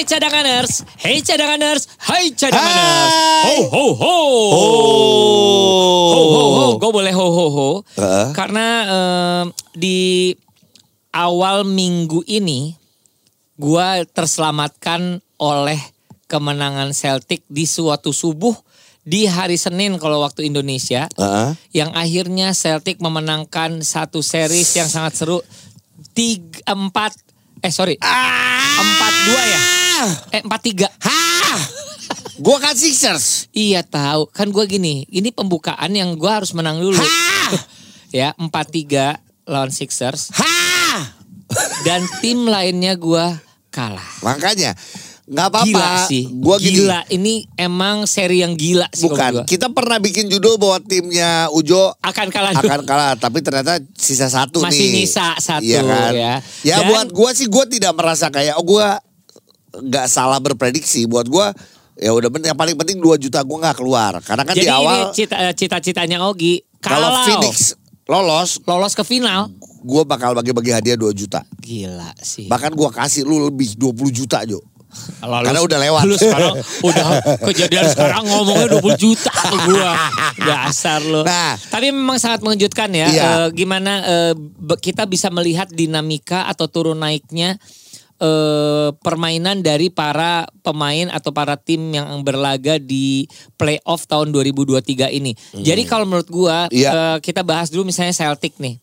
Hey cadanganers, hey cadanganers, hai cadanganers. Ho ho ho. Ho ho ho. Gue boleh ho ho ho. Heeh. Karena em, di awal minggu ini gue terselamatkan oleh kemenangan Celtic di suatu subuh di hari Senin kalau waktu Indonesia. Heeh. Yang akhirnya Celtic memenangkan satu series yang sangat seru. Tiga, empat, eh sorry. Empat dua ya? Eh empat tiga. Gua kan Sixers. Iya tahu kan gue gini, ini pembukaan yang gue harus menang dulu. ya empat tiga lawan Sixers Ha! dan tim lainnya gue kalah. Makanya nggak apa-apa. Gila sih, Gua gini. gila. Ini emang seri yang gila sih. Bukan, gua. kita pernah bikin judul bahwa timnya Ujo akan kalah. akan kalah, tapi ternyata sisa satu Masih nih. nyisa satu, Iya kan? ya. Ya Dan- buat gua sih gua tidak merasa kayak oh gua nggak salah berprediksi. Buat gua ya udah yang paling penting 2 juta gua nggak keluar. Karena kan Jadi di awal cita, cita-citanya Ogi kalau kalau Phoenix lolos, lolos ke final. gua bakal bagi-bagi hadiah 2 juta. Gila sih. Bahkan gua kasih lu lebih 20 juta, Jo. Kalau Karena udah lewat. Lu sekarang udah kejadian sekarang ngomongnya 20 juta ke gua. Dasar lu. Nah. Tapi memang sangat mengejutkan ya. Iya. eh, gimana be- kita bisa melihat dinamika atau turun naiknya eh, permainan dari para pemain atau para tim yang berlaga di playoff tahun 2023 ini. Jadi kalau menurut gua Hmm. Iya. eh, kita bahas dulu misalnya Celtic nih.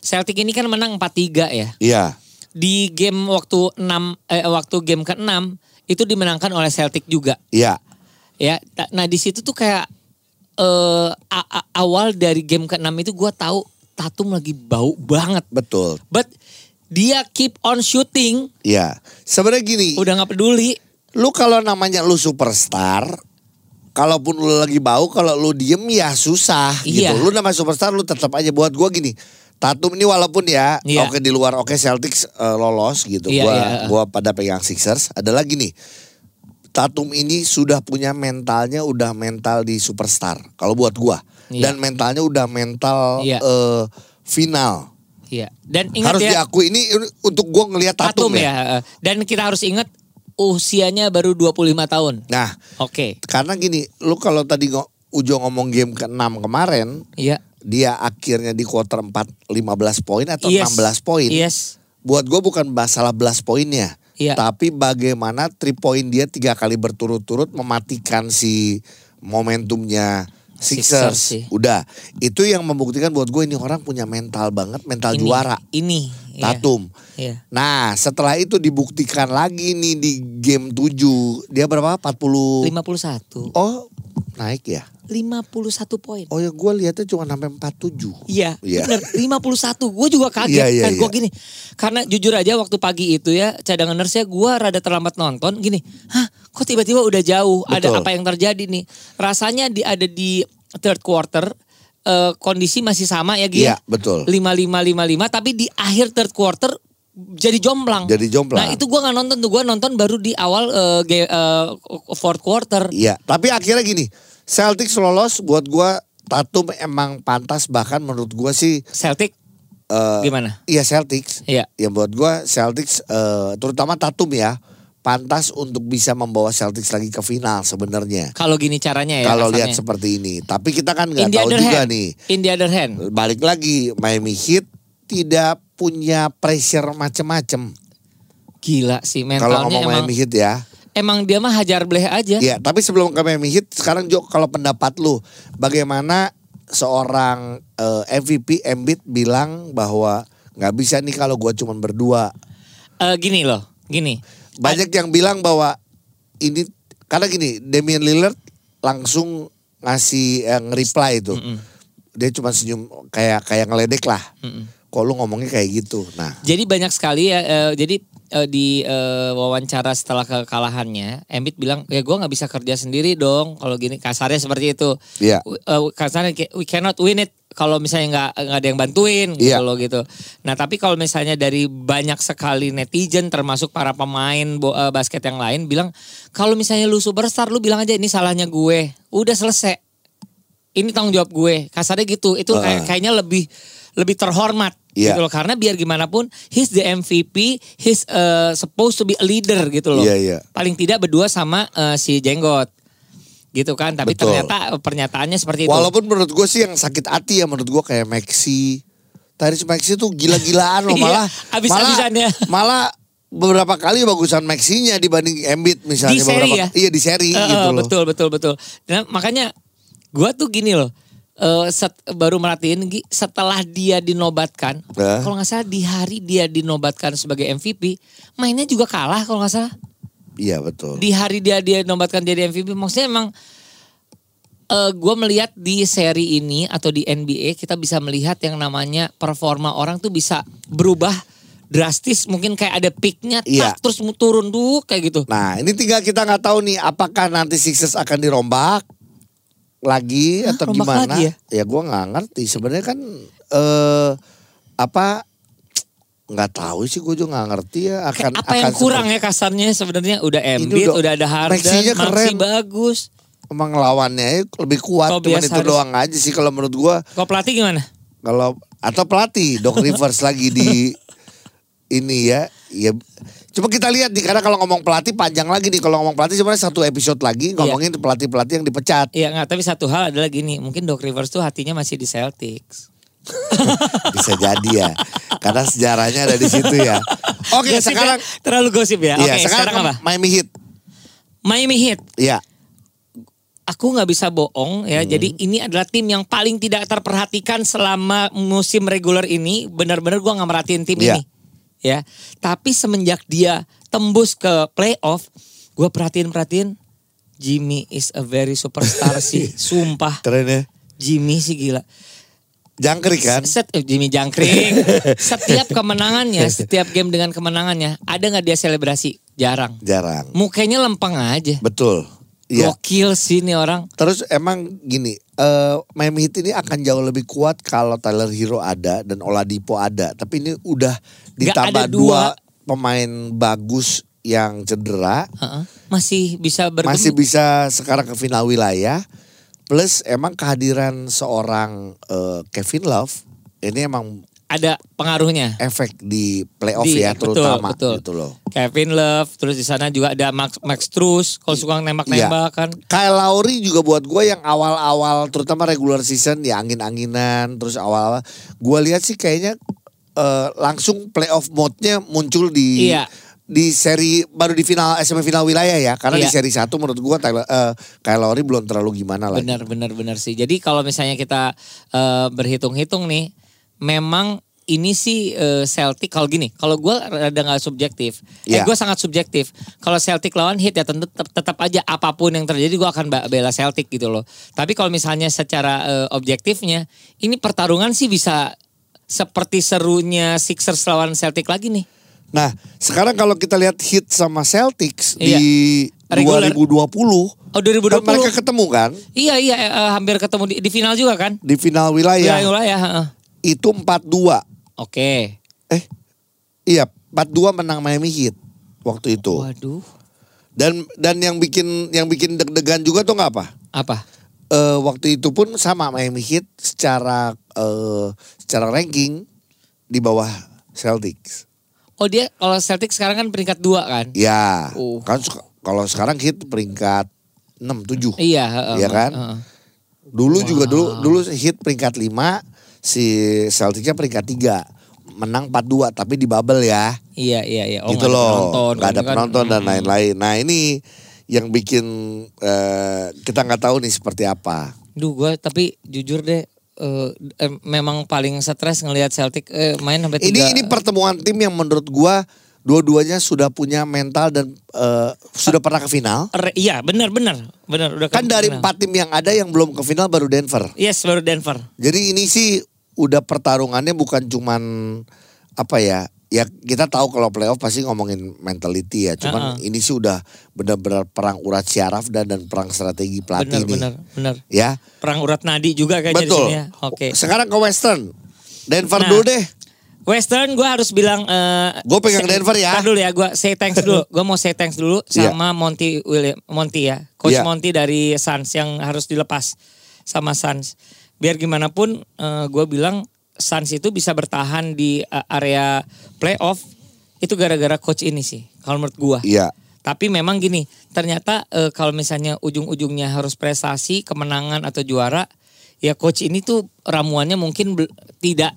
Celtic ini kan menang 4-3 ya Iya. Di game waktu 6 eh, waktu game ke-6 itu dimenangkan oleh Celtic juga Iya. ya. Nah, di situ tuh kayak eh a- a- awal dari game ke-6 itu gua tahu Tatum lagi bau banget. Betul. But dia keep on shooting, Iya. Sebenarnya gini, udah nggak peduli. lu kalau namanya lu superstar, kalaupun lu lagi bau, kalau lu diem ya susah Iya. gitu. Lu namanya superstar, lu tetap aja buat gua gini. Tatum ini walaupun ya, Iya. oke di luar oke Celtics eh, lolos gitu. Iya, gua iya. gua pada pegang Sixers. Ada lagi nih. Tatum ini sudah punya mentalnya udah mental di superstar. Kalau buat gua. Iya. Dan mentalnya udah mental Iya. eh, final. Iya. Dan ingat Harus ya diakui ini untuk gua ngelihat Tatum, Tatum ya. ya. Dan kita harus ingat usianya baru 25 tahun. Nah, Oke. Karena gini, lu kalau tadi Ujo ngomong game ke-6 kemarin, Iya. Dia akhirnya di quarter 4 15 poin atau Yes. 16 poin. Yes. Buat gue bukan masalah belas poinnya. Iya. Tapi bagaimana 3 poin dia tiga kali berturut-turut mematikan si momentumnya Sixers Sixers. sih. Udah, itu yang membuktikan buat gue ini orang punya mental banget, mental Ini, juara. Ini. iya. Tatum. Iya. Nah, setelah itu dibuktikan lagi nih di game 7. Dia berapa? 40. 51. Oh, naik ya? 51 poin. Oh ya gue lihatnya cuma sampai 47. Iya, Iya. bener 51. Gue juga kaget Iya, iya, kan gue iya. gini. Karena jujur aja waktu pagi itu ya cadangan nurse gue rada terlambat nonton gini. Hah kok tiba-tiba udah jauh. Ada Betul. apa yang terjadi nih. Rasanya di ada di third quarter eh, kondisi masih sama ya Gia. Iya, betul. 5555 tapi di akhir third quarter jadi jomplang. Jadi jomplang. Nah itu gue nggak nonton tuh gue nonton baru di awal eh, ge- eh, fourth quarter. Iya, tapi akhirnya gini, Celtics lolos buat gue Tatum emang pantas bahkan menurut gue sih Celtic eh, gimana? Iya Celtics. Iya. Ya buat gue Celtics eh, terutama Tatum ya pantas untuk bisa membawa Celtics lagi ke final sebenarnya. Kalau gini caranya ya. Kalau lihat seperti ini, tapi kita kan nggak tahu juga hand, nih. In the other hand. Balik lagi Miami Heat tidak punya pressure macem-macem. Gila sih Kalau mentalnya ngomong emang Miami Heat ya. Emang dia mah hajar bleh aja. Iya, tapi sebelum ke Miami Heat, sekarang Jo kalau pendapat lu, bagaimana seorang eh, MVP Embiid bilang bahwa nggak bisa nih kalau gua cuman berdua. Eh, gini loh, gini. Banyak yang bilang bahwa ini karena gini, Damian Lillard langsung ngasih eh, nge-reply itu. Dia cuma senyum kayak kayak ngeledek lah. Kok lu ngomongnya kayak gitu. Nah, Jadi banyak sekali ya. eh, jadi eh, di eh, wawancara setelah kekalahannya, Embiid bilang ya gue nggak bisa kerja sendiri dong kalau gini kasarnya seperti itu. Iya. W- eh, kasarnya kayak, we cannot win it kalau misalnya nggak nggak ada yang bantuin gitu Iya. loh gitu. Nah tapi kalau misalnya dari banyak sekali netizen termasuk para pemain bo- eh, basket yang lain bilang kalau misalnya lu superstar lu bilang aja ini salahnya gue, udah selesai. Ini tanggung jawab gue. Kasarnya gitu. Itu Ah. kayak kayaknya lebih lebih terhormat Iya. gitu loh karena biar gimana pun he's the MVP, he's uh, supposed to be a leader gitu loh. Iya, iya. Paling tidak berdua sama uh, si Jenggot. Gitu kan, tapi Betul. ternyata pernyataannya seperti itu. Walaupun menurut gue sih yang sakit hati ya menurut gue kayak Maxi. Tyrese Maxi tuh gila-gilaan loh Iya, malah. abis-abisannya. Malah, malah beberapa kali bagusan Maxinya dibanding Embiid misalnya di seri beberapa ya. Iya di seri Eh, gitu loh. Betul betul betul. Nah, makanya gua tuh gini loh. Eh, set- baru merhatiin setelah dia dinobatkan, Eh. kalau nggak salah di hari dia dinobatkan sebagai MVP, mainnya juga kalah kalau nggak salah. Iya betul. Di hari dia dia dinobatkan jadi MVP, maksudnya emang eh gue melihat di seri ini atau di NBA kita bisa melihat yang namanya performa orang tuh bisa berubah drastis mungkin kayak ada peaknya Iya. terus turun dulu kayak gitu Nah ini tinggal kita nggak tahu nih apakah nanti Sixers akan dirombak lagi Hah, atau gimana? lagi ya? gue nggak ngerti. Sebenarnya kan eh apa nggak tahu sih gue juga nggak ngerti ya akan apa yang akan kurang ya kasarnya sebenarnya udah Embiid udah- udah ada Harden keren. bagus Emang lawannya ya lebih kuat cuman Tobias itu Harris. doang aja sih kalau menurut gue kok pelatih gimana kalau atau pelatih Doc Rivers lagi di ini ya ya coba kita lihat nih karena kalau ngomong pelatih panjang lagi nih kalau ngomong pelatih sebenarnya satu episode lagi ngomongin pelatih pelatih yang dipecat Iya nggak tapi satu hal adalah gini mungkin Doc Rivers tuh hatinya masih di Celtics bisa jadi ya karena sejarahnya ada di situ ya oke ya? sekarang terlalu gosip ya iya oke sekarang, sekarang apa Miami Heat Miami Heat iya aku nggak bisa bohong ya. Hmm. Jadi ini adalah tim yang paling tidak terperhatikan selama musim reguler ini. Benar-benar gua nggak merhatiin tim Iya. ini. Ya. Tapi semenjak dia tembus ke playoff, gua perhatiin-perhatiin Jimmy is a very superstar sih. Sumpah. keren ya Jimmy sih gila. jangkrik kan Set, eh, Jimmy Jangkring. setiap kemenangannya, setiap game dengan kemenangannya, ada nggak dia selebrasi? Jarang. jarang Mukanya lempeng aja. betul iya Gokil sih nih orang. Terus emang gini, eh Miami Heat ini akan jauh lebih kuat kalau Tyler Hero ada dan Oladipo ada. Tapi ini udah ditambah dua. dua. pemain bagus yang cedera, Heeh. Masih bisa bergem- masih bisa sekarang ke final wilayah. Plus emang kehadiran seorang eh, Kevin Love ini emang ada pengaruhnya. efek di playoff Di- ya betul, terutama betul. gitu loh. Kevin Love, terus di sana juga ada Max Max Truss kalau suka nembak-nembak kan. Kyle Lowry juga buat gue yang awal-awal terutama regular season ya angin-anginan terus awal-awal gue lihat sih kayaknya eh, langsung playoff mode-nya muncul di Iya. di seri baru di final semifinal wilayah ya karena di Iya. seri satu menurut gue Tyler eh, Kyle Lowry belum terlalu gimana lagi. Benar benar benar sih. Jadi kalau misalnya kita eh, berhitung-hitung nih, memang ini sih eh, Celtic kalau gini, kalau gue rada nggak subjektif, eh Iya. gue sangat subjektif. Kalau Celtic lawan Heat ya tentu tetap, tetap aja apa pun yang terjadi gue akan bela Celtic gitu loh. Tapi kalau misalnya secara eh, objektifnya, ini pertarungan sih bisa seperti serunya Sixers lawan Celtic lagi nih. Nah sekarang kalau kita lihat hit sama Celtics Iya. di Regular. 2020 Oh 2020. kan mereka ketemu kan Iya iya eh, hampir ketemu di, di final juga kan? di final wilayah Iya iya. Itu 4-2 Oke. Eh, iya, 4-2 menang Miami Heat waktu itu. Waduh. Dan dan yang bikin yang bikin deg-degan juga tuh nggak apa? Apa? Eh, waktu itu pun sama Miami Heat secara eh, secara ranking di bawah Celtics. Oh dia kalau Celtic sekarang kan peringkat dua kan? Ya, Uh. kan kalau sekarang Heat peringkat 6 7. Iya. heeh, Iya kan? heeh. Dulu juga dulu dulu Heat peringkat 5, si Celticsnya peringkat 3. Menang 4-2 tapi di bubble ya. Iya iya iya. gitu nggak ada loh penonton, nggak ada kan. penonton dan Mm-mm. lain-lain nah ini yang bikin eh, kita nggak tahu nih seperti apa Duh gue tapi jujur deh. eh, eh, memang paling stres ngelihat Celtic eh, main sampai ini tiga. ini pertemuan tim yang menurut gua dua-duanya sudah punya mental dan eh, sudah pernah ke final Re- iya benar benar benar udah kan dari empat tim yang ada yang belum ke final baru Denver Yes baru Denver. jadi ini sih udah pertarungannya bukan cuman apa ya ya kita tahu kalau playoff pasti ngomongin mentality ya. Cuman Uh-uh. ini sih udah benar-benar perang urat syaraf dan dan perang strategi pelatih Benar, nih. benar, benar. Ya. Perang urat nadi juga kayaknya di Betul. sini ya. Oke. Sekarang ke Western. Denver Nah, dulu deh. Western gue harus bilang eh Gue pegang say- Denver ya. Dulu ya, gue say thanks dulu. gue mau say thanks dulu Iya. sama Monty William Monty ya, Coach Iya. Monty dari Suns yang harus dilepas sama Suns. Biar gimana pun gue bilang Suns itu bisa bertahan di eh, area playoff itu gara-gara coach ini sih. Kalau menurut gue. Iya. Tapi memang gini, ternyata eh, kalau misalnya ujung-ujungnya harus prestasi, kemenangan atau juara, ya coach ini tuh ramuannya mungkin tidak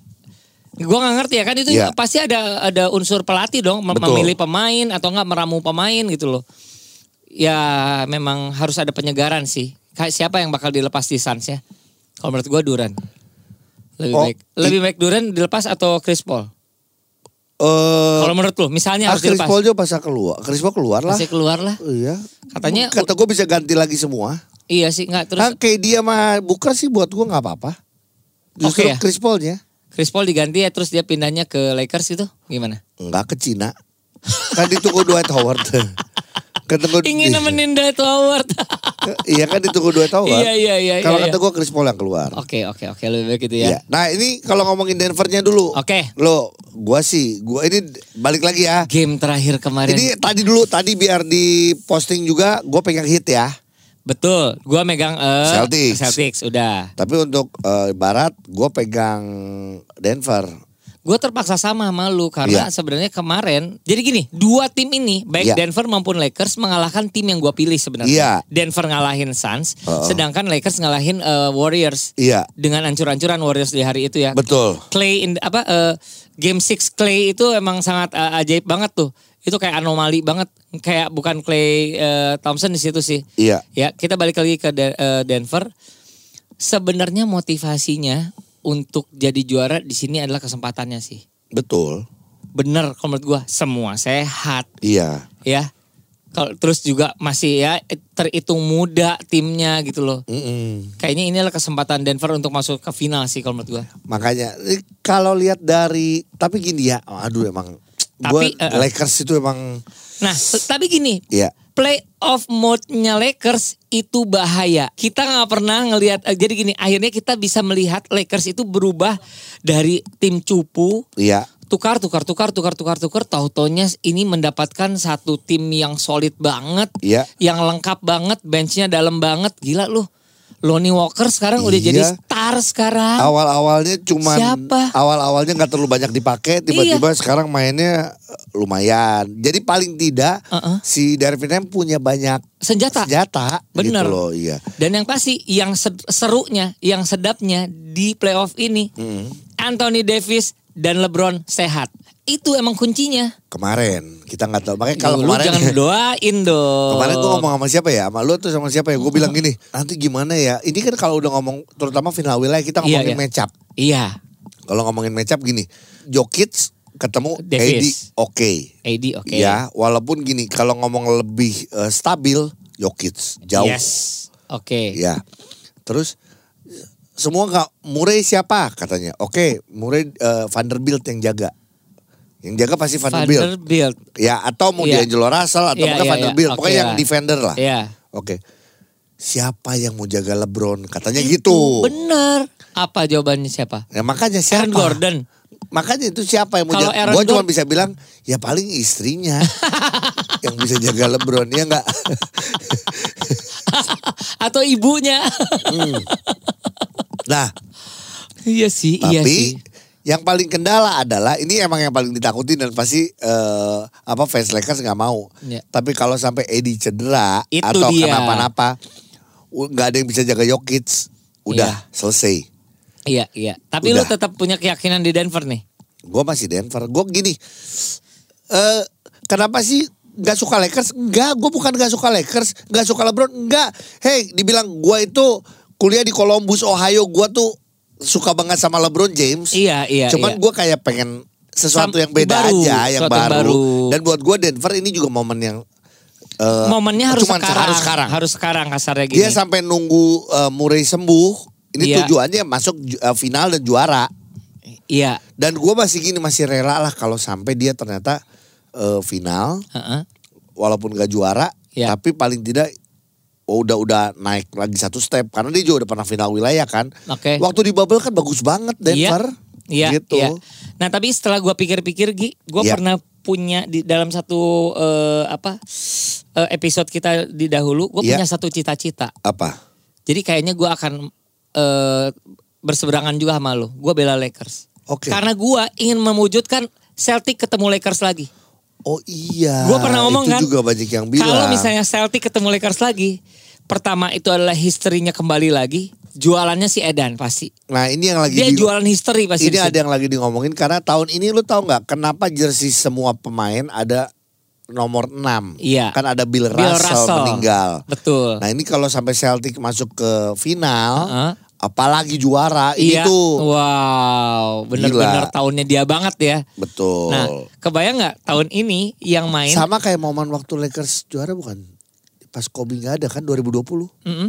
Gue nggak ngerti ya kan itu Iya. pasti ada ada unsur pelatih dong mem- Betul. memilih pemain atau enggak meramu pemain gitu loh. Ya memang harus ada penyegaran sih. Kayak siapa yang bakal dilepas di Suns ya? Kalau menurut gue Duran. Lebih Oh, baik. Lebih baik Duran dilepas atau Chris Paul? Eh, Kalau menurut lu misalnya ah, harus Chris dilepas. Paul juga pas keluar. Chris Paul keluar lah. Masih keluar lah. Iya. Katanya- kata gue bisa ganti lagi semua. Iya sih nggak terus Kan kayak dia sama Booker sih buat gue nggak apa-apa. Justru Oke ya? Chris Paulnya Chris Paul diganti ya terus dia pindahnya ke Lakers itu gimana? nggak ke Cina. kan ditunggu Dwight Howard. Ketemu Ingin nemenin Dwight Howard. Iya kan ditunggu Dwight Howard. Iya, iya, iya, Kalau iya, kata gue Chris Paul yang keluar. Oke oke oke lebih baik itu Iya. ya. Nah ini kalau ngomongin Denvernya dulu. Oke. Lo, gua sih, gua ini balik lagi ya. Game terakhir kemarin. Ini tadi dulu, tadi biar di posting juga, gue pegang hit ya. Betul, gua megang eh, Celtics. Celtics udah. Tapi untuk eh, Barat, gue pegang Denver. Gue terpaksa sama sama lu karena Iya. sebenarnya kemarin jadi gini dua tim ini baik Iya. Denver maupun Lakers mengalahkan tim yang gue pilih sebenarnya. Iya. Denver ngalahin Suns, Uh-uh. sedangkan Lakers ngalahin eh, Warriors Iya, dengan ancur-ancuran Warriors di hari itu ya. betul. Clay in apa eh, game 6 Clay itu emang sangat eh, ajaib banget tuh. Itu kayak anomali banget, kayak bukan Clay eh, Thompson di situ sih. Iya. Ya, kita balik lagi ke De- eh, Denver. Sebenarnya motivasinya untuk jadi juara di sini adalah kesempatannya sih. Betul. Bener kalau menurut gua semua sehat Iya. ya. Kalau terus juga masih ya terhitung muda timnya gitu loh. Mm-mm. Kayaknya ini adalah kesempatan Denver untuk masuk ke final sih kalau menurut gua. Makanya eh, kalau lihat dari tapi gini ya, aduh emang Tapi, gue eh, eh. Lakers itu emang Nah, tapi gini, ya playoff mode-nya Lakers itu bahaya. Kita nggak pernah ngelihat. eh, Jadi gini, akhirnya kita bisa melihat Lakers itu berubah dari tim cupu iya tukar tukar tukar tukar tukar tukar tahu taunya ini mendapatkan satu tim yang solid banget Iya. yang lengkap banget benchnya dalam banget gila lu Lonnie Walker sekarang udah Iya. jadi star sekarang awal-awalnya cuman Siapa? awal-awalnya nggak terlalu banyak dipakai tiba-tiba sekarang mainnya eh, lumayan jadi paling tidak Uh-uh. si Darvin Ham punya banyak senjata senjata Bener. gitu loh iya dan yang pasti yang serunya yang sedapnya di playoff ini Mm. Anthony Davis dan LeBron sehat itu emang kuncinya kemarin kita nggak tahu makanya kalau kemarin jangan doain dong Kemarin gue ngomong sama siapa ya? Sama lu tuh sama siapa ya? Gue bilang gini, nanti gimana ya? Ini kan kalau udah ngomong, terutama final wilayah kita Iya, ngomongin iya. match up. iya Kalau ngomongin match up gini, Jokic ketemu Davis. AD oke. AD oke Ya, walaupun gini, kalau ngomong lebih eh, stabil, Jokic jauh. yes oke Ya, terus semua nggak Murray siapa katanya? Oke, Murray eh, Vanderbilt yang jaga. Yang jaga pasti Vanderbilt. Vanderbilt Ya, atau mau Iya. D'Angelo Russell atau Iya, mungkin iya, Vanderbilt. iya. Pokoknya Oke yang lah. defender lah. Iya. Oke. Siapa yang mau jaga LeBron? Katanya Itu gitu. Bener. Apa jawabannya siapa? Ya makanya siapa? Aaron Gordon. Makanya itu siapa yang mau Kalau jaga? Gue cuma bisa bilang ya paling istrinya yang bisa jaga LeBron ya enggak? Atau ibunya. Nah, iya sih, iya tapi sih. Yang paling kendala adalah ini emang yang paling ditakutin dan pasti eh, apa fans Lakers nggak mau. Iya. Tapi kalau sampai Eddie cedera Itu atau dia. kenapa-napa, nggak ada yang bisa jaga Jokic. Udah Iya. selesai. Iya, iya. Tapi lu Udah. tetap punya keyakinan di Denver nih. Gue masih Denver. Gue gini, eh kenapa sih nggak suka Lakers? Enggak, gue bukan nggak suka Lakers, nggak suka LeBron. Enggak. Hey, dibilang gue itu kuliah di Columbus, Ohio. Gue tuh suka banget sama LeBron James. Iya, iya, Cuman iya. gue kayak pengen sesuatu Sam- yang beda baru, aja, yang baru. baru. Dan buat gue Denver ini juga momen yang eh, Momennya harus cuman sekarang. harus sekarang. Harus sekarang kasarnya gini. Dia sampai nunggu eh, Murray sembuh. Ini Iya. tujuannya masuk eh, final dan juara. Iya. Dan gue masih gini masih rela lah kalau sampai dia ternyata eh, final Heeh. walaupun gak juara, Iya. tapi paling tidak udah udah naik lagi satu step karena dia juga udah pernah final wilayah kan. Oke. Waktu di bubble kan bagus banget Denver. Iya, gitu. iya. Nah tapi setelah gua pikir-pikir Gi, gue Iya. pernah punya di dalam satu eh, apa eh, episode kita di dahulu, gue Iya. punya satu cita-cita. Apa? Jadi kayaknya gue akan eh, berseberangan juga sama lo. Gue bela Lakers. Oke. Karena gue ingin mewujudkan Celtic ketemu Lakers lagi. Oh iya. Gua pernah ngomong itu kan, juga banyak yang bilang. Kalau misalnya Celtic ketemu Lakers lagi, pertama itu adalah historinya kembali lagi, jualannya si Edan pasti. Nah ini yang lagi Dia di- jualan history pasti. Ini ada yang lagi di ngomongin karena tahun ini lu tahu nggak kenapa jersey semua pemain ada nomor 6. Iya. Kan ada Bill, Bill Russell, Russell. meninggal. Betul. Nah ini kalau sampai Celtic masuk ke final, Heeh. Apalagi juara iya. ini tuh. Wow, bener-bener tahunnya dia banget ya. Betul. Nah, kebayang nggak tahun ini yang main? Sama kayak momen waktu Lakers juara bukan? Pas Kobe nggak ada kan 2020. Mm-mm.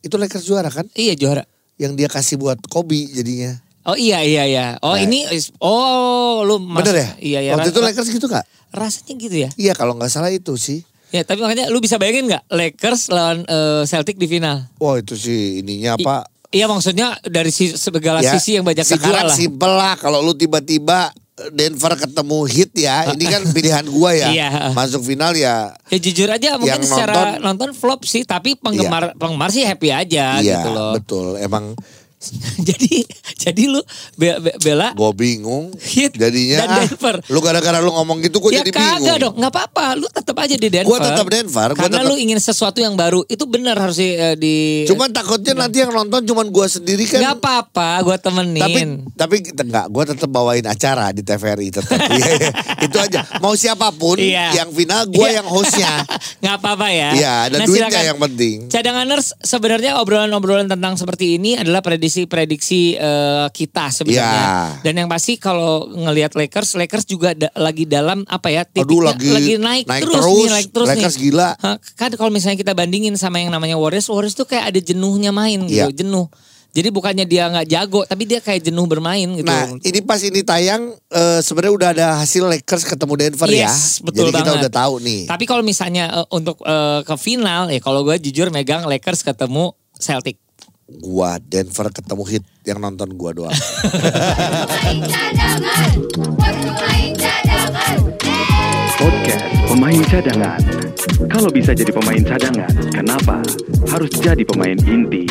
Itu Lakers juara kan? Iya juara. Yang dia kasih buat Kobe jadinya. Oh iya iya iya. Oh Nah. ini is- oh lu mas- Bener ya? Iya iya. Waktu itu Lakers gitu gak? rasanya gitu ya. Iya kalau nggak salah itu sih. Ya tapi makanya lu bisa bayangin nggak Lakers lawan eh, Celtic di final? Wah itu sih ininya I- apa? Iya maksudnya dari si, segala Ya, sisi yang banyak dijual sekarang lah. lah kalau lu tiba-tiba Denver ketemu hit ya ini kan pilihan gua ya Iya. masuk final ya Ya jujur aja mungkin Yang secara nonton, flop sih, tapi penggemar penggemar sih happy aja iya gitu loh. betul emang jadi jadi lu be- be- bela gue bingung Heat jadinya dan ah, Denver. lu gara-gara lu ngomong gitu gue ya jadi kagak bingung dong, nggak apa-apa. Lu tetap aja di Denver. Gua tetap Denver, gua Karena tetap- lu ingin sesuatu yang baru. Itu benar harus di, eh, di cuman takutnya nanti yang nonton cuman gua sendiri kan nggak apa-apa, gue temenin. tapi tapi enggak gue tetap bawain acara di TVRI tetap Iya, iya. itu aja mau siapa pun Iya. yang final gue Iya. yang hostnya nggak apa-apa ya. Iya, ada duitnya silakan. yang penting. Cadanganers sebenarnya obrolan-obrolan tentang seperti ini adalah prediksi-prediksi eh, kita sebenarnya. Iya. Dan yang pasti kalau ngelihat Lakers, Lakers juga da- lagi dalam apa ya? Aduh, titiknya lagi naik, naik terus, terus. nih, naik terus Lakers nih. gila. Kan kalau misalnya kita bandingin sama yang namanya Warriors, Warriors tuh kayak ada jenuhnya main gitu, Iya. jenuh. Jadi bukannya dia nggak jago, tapi dia kayak jenuh bermain gitu. Nah, ini pas ini tayang eh, sebenarnya udah ada hasil Lakers ketemu Denver ya. Yes, betul Jadi kita banget. udah tahu nih. Tapi kalau misalnya eh, untuk eh, ke final, ya kalau gue jujur megang Lakers ketemu Celtic. Gua Denver ketemu hit yang nonton gua doang. Pemain cadangan, waktu main cadangan. Podcast Pemain Cadangan. Kalau bisa jadi pemain cadangan, kenapa harus jadi pemain inti?